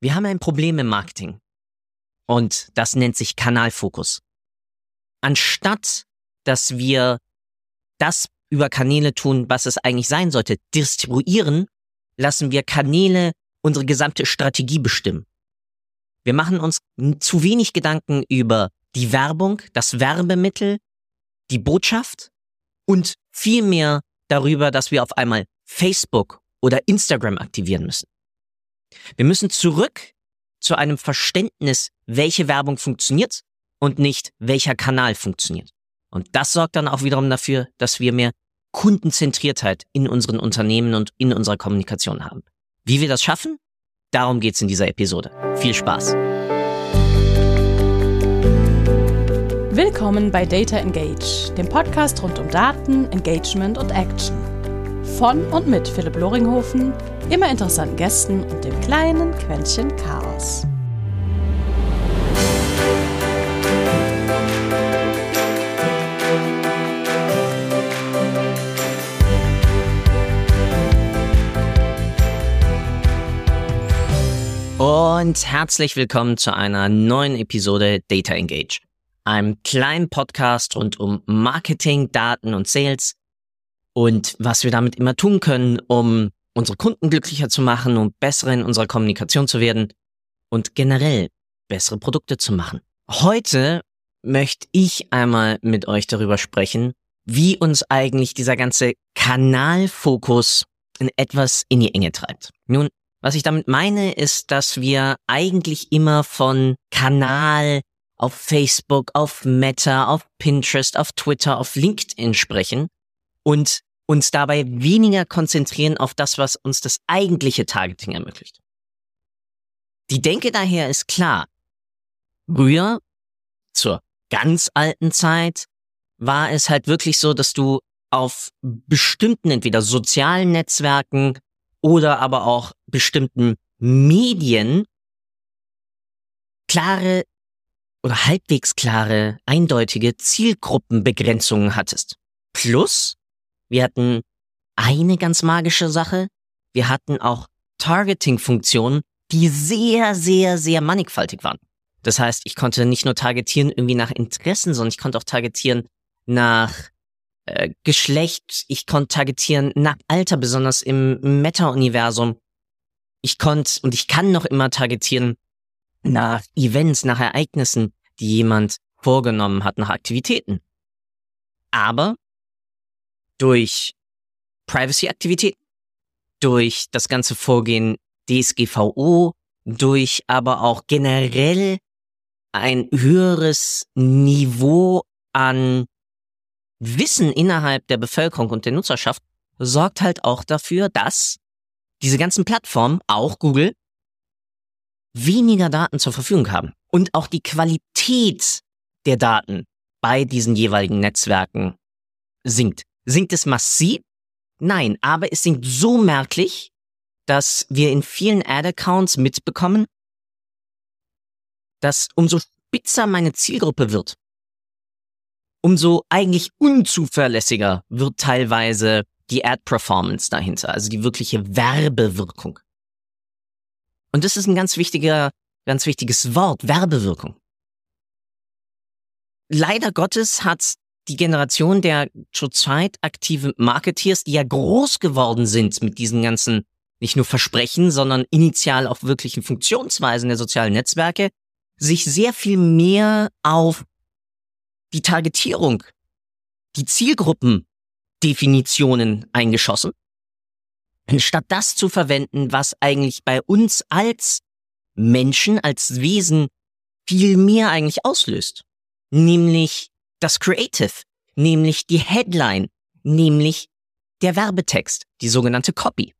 Wir haben ein Problem im Marketing. Und das nennt sich Kanalfokus. Anstatt, dass wir das über Kanäle tun, was es eigentlich sein sollte, distribuieren, lassen wir Kanäle unsere gesamte Strategie bestimmen. Wir machen uns zu wenig Gedanken über die Werbung, das Werbemittel, die Botschaft und viel mehr darüber, dass wir auf einmal Facebook oder Instagram aktivieren müssen. Wir müssen zurück zu einem Verständnis, welche Werbung funktioniert und nicht welcher Kanal funktioniert. Und das sorgt dann auch wiederum dafür, dass wir mehr Kundenzentriertheit in unseren Unternehmen und in unserer Kommunikation haben. Wie wir das schaffen? Darum geht's in dieser Episode. Viel Spaß! Willkommen bei Data Engage, dem Podcast rund um Daten, Engagement und Action. Von und mit Philipp Loringhofen, immer interessanten Gästen und dem kleinen Quäntchen Chaos. Und herzlich willkommen zu einer neuen Episode Data Engage, einem kleinen Podcast rund um Marketing, Daten und Sales und was wir damit immer tun können, um unsere Kunden glücklicher zu machen, um besser in unserer Kommunikation zu werden und generell bessere Produkte zu machen. Heute möchte ich einmal mit euch darüber sprechen, wie uns eigentlich dieser ganze Kanalfokus in etwas in die Enge treibt. Nun, was ich damit meine, ist, dass wir eigentlich immer von Kanal auf Facebook, auf Meta, auf Pinterest, auf Twitter, auf LinkedIn sprechen und uns dabei weniger konzentrieren auf das, was uns das eigentliche Targeting ermöglicht. Die Denke daher ist klar. Früher, zur ganz alten Zeit, war es halt wirklich so, dass du auf bestimmten entweder sozialen Netzwerken oder aber auch bestimmten Medien klare oder halbwegs klare, eindeutige Zielgruppenbegrenzungen hattest. Plus, wir hatten eine ganz magische Sache. Wir hatten auch Targeting-Funktionen, die sehr, sehr, sehr mannigfaltig waren. Das heißt, ich konnte nicht nur targetieren irgendwie nach Interessen, sondern ich konnte auch targetieren nach äh, Geschlecht, ich konnte targetieren nach Alter, besonders im Meta-Universum. Ich konnte und ich kann noch immer targetieren nach Events, nach Ereignissen, die jemand vorgenommen hat, nach Aktivitäten. Aber durch Privacy-Aktivitäten, durch das ganze Vorgehen DSGVO, durch aber auch generell ein höheres Niveau an Wissen innerhalb der Bevölkerung und der Nutzerschaft sorgt halt auch dafür, dass diese ganzen Plattformen, auch Google, weniger Daten zur Verfügung haben. Und auch die Qualität der Daten bei diesen jeweiligen Netzwerken sinkt. Sinkt es massiv? Nein, aber es sinkt so merklich, dass wir in vielen Ad-Accounts mitbekommen, dass umso spitzer meine Zielgruppe wird, umso eigentlich unzuverlässiger wird teilweise die Ad-Performance dahinter, also die wirkliche Werbewirkung. Und das ist ein ganz wichtiger, ganz wichtiges Wort, Werbewirkung. Leider Gottes hat die Generation der zurzeit aktiven Marketeers, die ja groß geworden sind mit diesen ganzen nicht nur Versprechen, sondern initial auch wirklichen Funktionsweisen der sozialen Netzwerke, sich sehr viel mehr auf die Targetierung, die Zielgruppendefinitionen eingeschossen, anstatt das zu verwenden, was eigentlich bei uns als Menschen, als Wesen viel mehr eigentlich auslöst. Nämlich das Creative, nämlich die Headline, nämlich der Werbetext, die sogenannte Copy.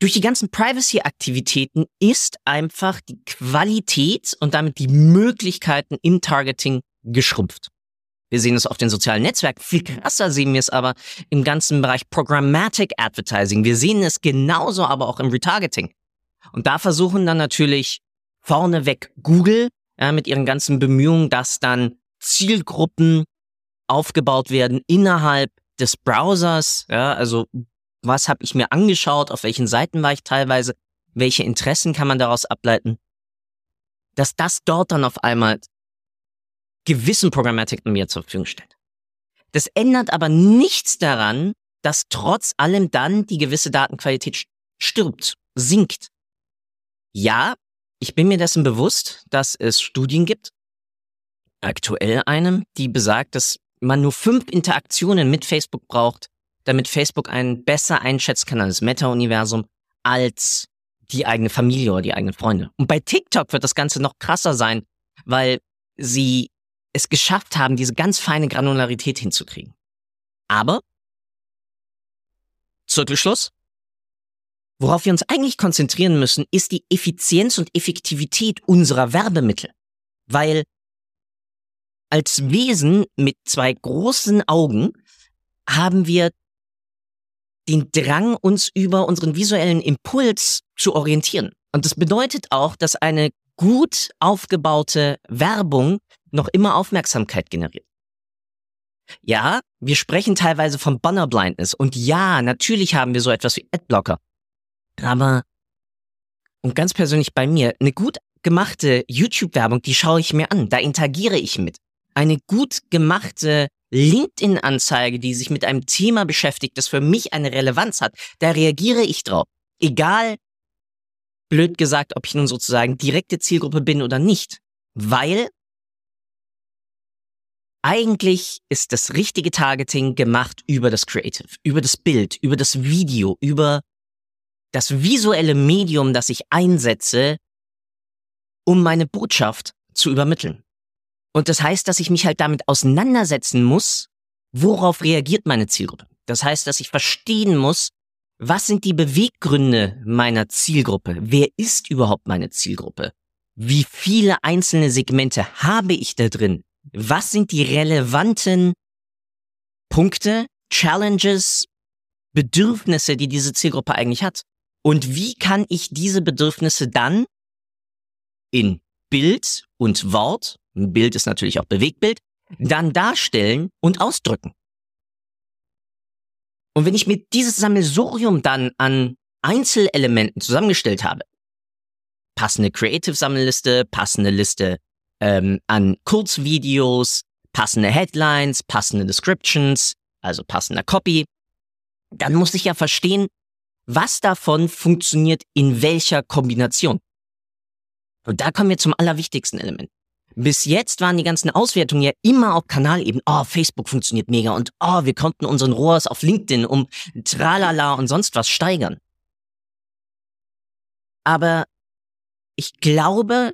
Durch die ganzen Privacy-Aktivitäten ist einfach die Qualität und damit die Möglichkeiten im Targeting geschrumpft. Wir sehen es auf den sozialen Netzwerken. Viel krasser sehen wir es aber im ganzen Bereich Programmatic Advertising. Wir sehen es genauso aber auch im Retargeting. Und da versuchen dann natürlich vorneweg Google ja, mit ihren ganzen Bemühungen, dass dann Zielgruppen aufgebaut werden innerhalb des Browsers. Ja, also was habe ich mir angeschaut, auf welchen Seiten war ich teilweise, welche Interessen kann man daraus ableiten, dass das dort dann auf einmal gewissen Programmatic mir zur Verfügung stellt. Das ändert aber nichts daran, dass trotz allem dann die gewisse Datenqualität stirbt, sinkt. Ja, ich bin mir dessen bewusst, dass es Studien gibt, aktuell einem, die besagt, dass man nur fünf Interaktionen mit Facebook braucht, damit Facebook einen besser einschätzen kann als Meta-Universum als die eigene Familie oder die eigenen Freunde. Und bei TikTok wird das Ganze noch krasser sein, weil sie es geschafft haben, diese ganz feine Granularität hinzukriegen. Aber, Zirkelschluss, worauf wir uns eigentlich konzentrieren müssen, ist die Effizienz und Effektivität unserer Werbemittel. Weil als Wesen mit zwei großen Augen haben wir den Drang, uns über unseren visuellen Impuls zu orientieren. Und das bedeutet auch, dass eine gut aufgebaute Werbung noch immer Aufmerksamkeit generiert. Ja, wir sprechen teilweise von Banner Blindness und ja, natürlich haben wir so etwas wie Adblocker. Aber, und ganz persönlich bei mir, eine gut gemachte YouTube-Werbung, die schaue ich mir an, da interagiere ich mit. Eine gut gemachte LinkedIn-Anzeige, die sich mit einem Thema beschäftigt, das für mich eine Relevanz hat, da reagiere ich drauf. Egal, blöd gesagt, ob ich nun sozusagen direkte Zielgruppe bin oder nicht. Weil eigentlich ist das richtige Targeting gemacht über das Creative, über das Bild, über das Video, über das visuelle Medium, das ich einsetze, um meine Botschaft zu übermitteln. Und das heißt, dass ich mich halt damit auseinandersetzen muss, worauf reagiert meine Zielgruppe. Das heißt, dass ich verstehen muss, was sind die Beweggründe meiner Zielgruppe? Wer ist überhaupt meine Zielgruppe? Wie viele einzelne Segmente habe ich da drin? Was sind die relevanten Punkte, Challenges, Bedürfnisse, die diese Zielgruppe eigentlich hat? Und wie kann ich diese Bedürfnisse dann in Bild und Wort Bild ist natürlich auch Bewegtbild, dann darstellen und ausdrücken. Und wenn ich mir dieses Sammelsurium dann an Einzelelementen zusammengestellt habe, passende Creative-Sammelliste, passende Liste ähm, an Kurzvideos, passende Headlines, passende Descriptions, also passender Copy, dann muss ich ja verstehen, was davon funktioniert in welcher Kombination. Und da kommen wir zum allerwichtigsten Element. Bis jetzt waren die ganzen Auswertungen ja immer auf Kanalebene. Oh, Facebook funktioniert mega und oh, wir konnten unseren ROAS auf LinkedIn um tralala und sonst was steigern. Aber ich glaube,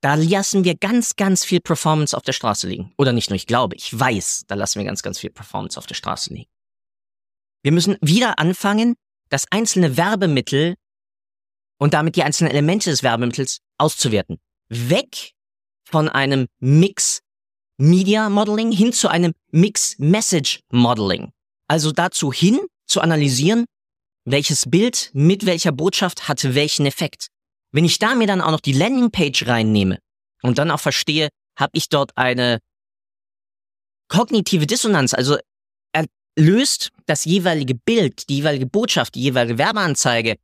da lassen wir ganz, ganz viel Performance auf der Straße liegen. Oder nicht nur ich glaube, ich weiß, da lassen wir ganz, ganz viel Performance auf der Straße liegen. Wir müssen wieder anfangen, das einzelne Werbemittel und damit die einzelnen Elemente des Werbemittels auszuwerten weg von einem Mix Media Modeling hin zu einem Mix Message Modeling. Also dazu hin zu analysieren, welches Bild mit welcher Botschaft hatte welchen Effekt. Wenn ich da mir dann auch noch die Landingpage reinnehme und dann auch verstehe, habe ich dort eine kognitive Dissonanz, also löst das jeweilige Bild, die jeweilige Botschaft, die jeweilige Werbeanzeige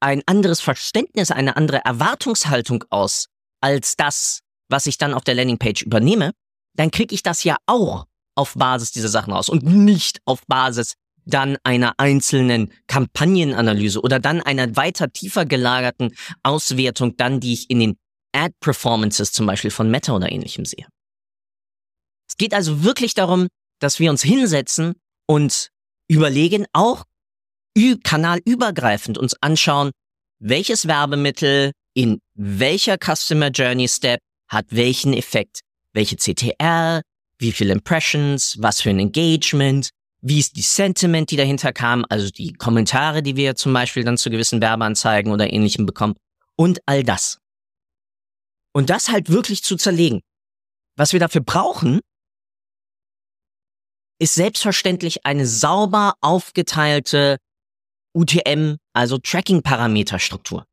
ein anderes Verständnis, eine andere Erwartungshaltung aus als das, was ich dann auf der Landingpage übernehme, dann kriege ich das ja auch auf Basis dieser Sachen raus und nicht auf Basis dann einer einzelnen Kampagnenanalyse oder dann einer weiter tiefer gelagerten Auswertung dann, die ich in den Ad-Performances zum Beispiel von Meta oder ähnlichem sehe. Es geht also wirklich darum, dass wir uns hinsetzen und überlegen, auch kanalübergreifend uns anschauen, welches Werbemittel in welcher Customer Journey Step hat welchen Effekt, welche CTR, wie viele Impressions, was für ein Engagement, wie ist die Sentiment, die dahinter kam, also die Kommentare, die wir zum Beispiel dann zu gewissen Werbeanzeigen oder ähnlichem bekommen und all das. Und das halt wirklich zu zerlegen. Was wir dafür brauchen, ist selbstverständlich eine sauber aufgeteilte UTM, also Tracking-Parameterstruktur.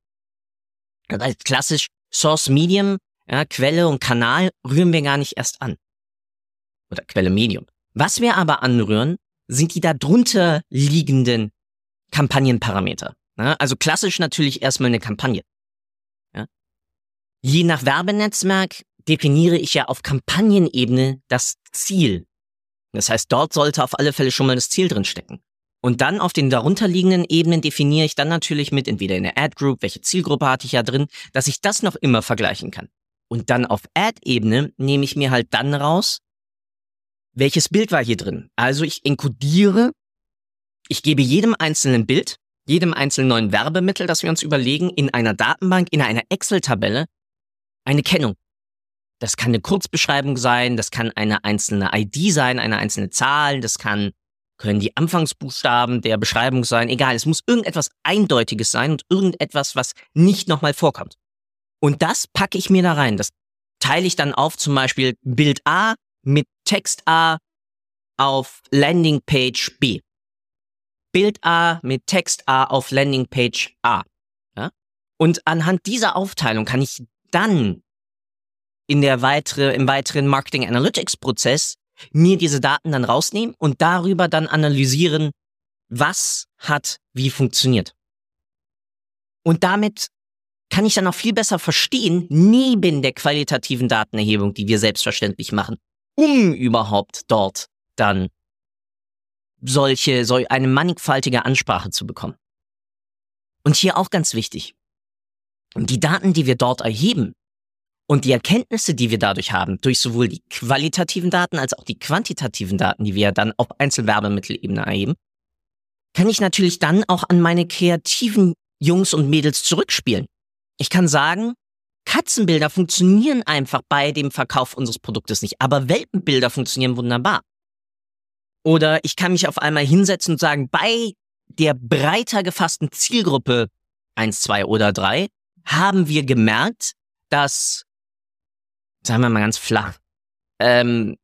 Das heißt, klassisch Source Medium, ja, Quelle und Kanal rühren wir gar nicht erst an. Oder Quelle Medium. Was wir aber anrühren, sind die darunter liegenden Kampagnenparameter. Ja, also klassisch natürlich erstmal eine Kampagne. Ja. Je nach Werbenetzwerk definiere ich ja auf Kampagnenebene das Ziel. Das heißt, dort sollte auf alle Fälle schon mal das Ziel drin stecken. Und dann auf den darunterliegenden Ebenen definiere ich dann natürlich mit entweder in der Ad Group, welche Zielgruppe hatte ich ja drin, dass ich das noch immer vergleichen kann. Und dann auf Ad-Ebene nehme ich mir halt dann raus, welches Bild war hier drin. Also ich enkodiere, ich gebe jedem einzelnen Bild, jedem einzelnen neuen Werbemittel, das wir uns überlegen, in einer Datenbank, in einer Excel-Tabelle, eine Kennung. Das kann eine Kurzbeschreibung sein, das kann eine einzelne ID sein, eine einzelne Zahl, das kann können die Anfangsbuchstaben der Beschreibung sein, egal, es muss irgendetwas Eindeutiges sein und irgendetwas, was nicht nochmal vorkommt. Und das packe ich mir da rein. Das teile ich dann auf, zum Beispiel Bild A mit Text A auf Landingpage B. Bild A mit Text A auf Landingpage A. Ja? Und anhand dieser Aufteilung kann ich dann in der weitere, im weiteren Marketing Analytics Prozess mir diese Daten dann rausnehmen und darüber dann analysieren, was hat wie funktioniert. Und damit kann ich dann auch viel besser verstehen, neben der qualitativen Datenerhebung, die wir selbstverständlich machen, um überhaupt dort dann solche, so eine mannigfaltige Ansprache zu bekommen. Und hier auch ganz wichtig. Die Daten, die wir dort erheben, und die Erkenntnisse, die wir dadurch haben, durch sowohl die qualitativen Daten als auch die quantitativen Daten, die wir dann auf Einzelwerbemittelebene erheben, kann ich natürlich dann auch an meine kreativen Jungs und Mädels zurückspielen. Ich kann sagen, Katzenbilder funktionieren einfach bei dem Verkauf unseres Produktes nicht, aber Welpenbilder funktionieren wunderbar. Oder ich kann mich auf einmal hinsetzen und sagen, bei der breiter gefassten Zielgruppe 1, 2 oder 3 haben wir gemerkt, dass sagen wir mal ganz flach, ähm,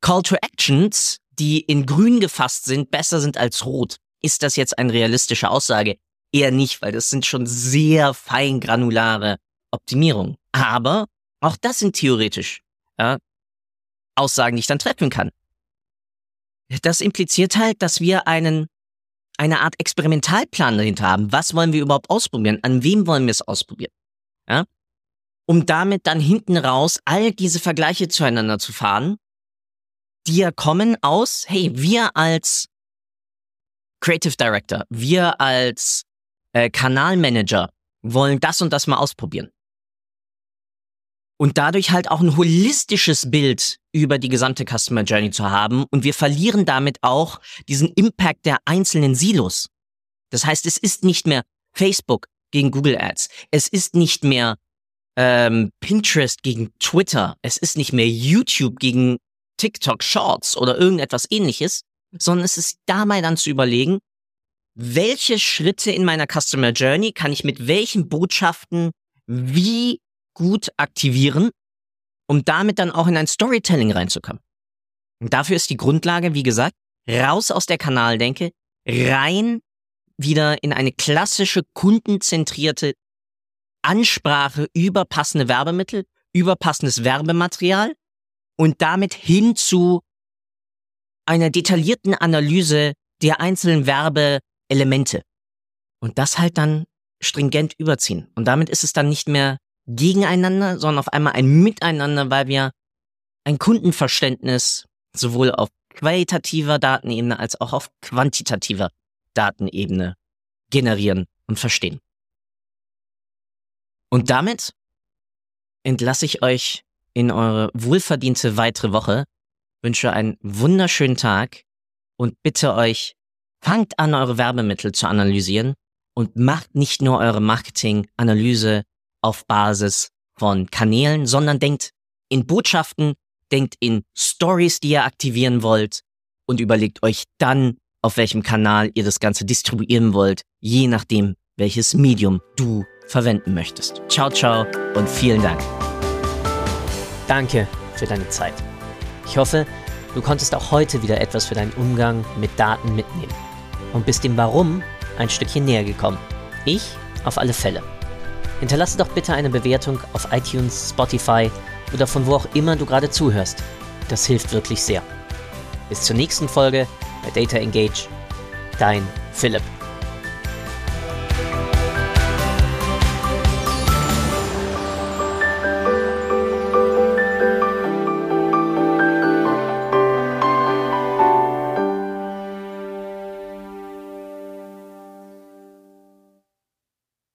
Call to Actions, die in grün gefasst sind, besser sind als rot. Ist das jetzt eine realistische Aussage? Eher nicht, weil das sind schon sehr fein granulare Optimierungen. Aber auch das sind theoretisch ja, Aussagen, die ich dann treffen kann. Das impliziert halt, dass wir einen eine Art Experimentalplan dahinter haben. Was wollen wir überhaupt ausprobieren? An wem wollen wir es ausprobieren? Ja? Um damit dann hinten raus all diese Vergleiche zueinander zu fahren, die ja kommen aus, hey, wir als Creative Director, wir als äh, Kanalmanager wollen das und das mal ausprobieren. Und dadurch halt auch ein holistisches Bild über die gesamte Customer Journey zu haben. Und wir verlieren damit auch diesen Impact der einzelnen Silos. Das heißt, es ist nicht mehr Facebook gegen Google Ads. Es ist nicht mehr ähm, Pinterest gegen Twitter. Es ist nicht mehr YouTube gegen TikTok Shorts oder irgendetwas ähnliches, sondern es ist dabei dann zu überlegen, welche Schritte in meiner Customer Journey kann ich mit welchen Botschaften wie gut aktivieren, um damit dann auch in ein Storytelling reinzukommen. Und dafür ist die Grundlage, wie gesagt, raus aus der Kanaldenke, rein wieder in eine klassische kundenzentrierte Ansprache über passende Werbemittel, über passendes Werbematerial und damit hin zu einer detaillierten Analyse der einzelnen Werbeelemente. Und das halt dann stringent überziehen. Und damit ist es dann nicht mehr gegeneinander, sondern auf einmal ein Miteinander, weil wir ein Kundenverständnis sowohl auf qualitativer Datenebene als auch auf quantitativer Datenebene generieren und verstehen. Und damit entlasse ich euch in eure wohlverdiente weitere Woche, wünsche einen wunderschönen Tag und bitte euch, fangt an, eure Werbemittel zu analysieren und macht nicht nur eure Marketinganalyse auf Basis von Kanälen, sondern denkt in Botschaften, denkt in Stories, die ihr aktivieren wollt und überlegt euch dann, auf welchem Kanal ihr das Ganze distribuieren wollt, je nachdem, welches Medium du verwenden möchtest. Ciao, ciao und vielen Dank. Danke für deine Zeit. Ich hoffe, du konntest auch heute wieder etwas für deinen Umgang mit Daten mitnehmen und bist dem Warum ein Stückchen näher gekommen. Ich auf alle Fälle. Hinterlasse doch bitte eine Bewertung auf iTunes, Spotify oder von wo auch immer du gerade zuhörst. Das hilft wirklich sehr. Bis zur nächsten Folge bei Data Engage. Dein Philipp.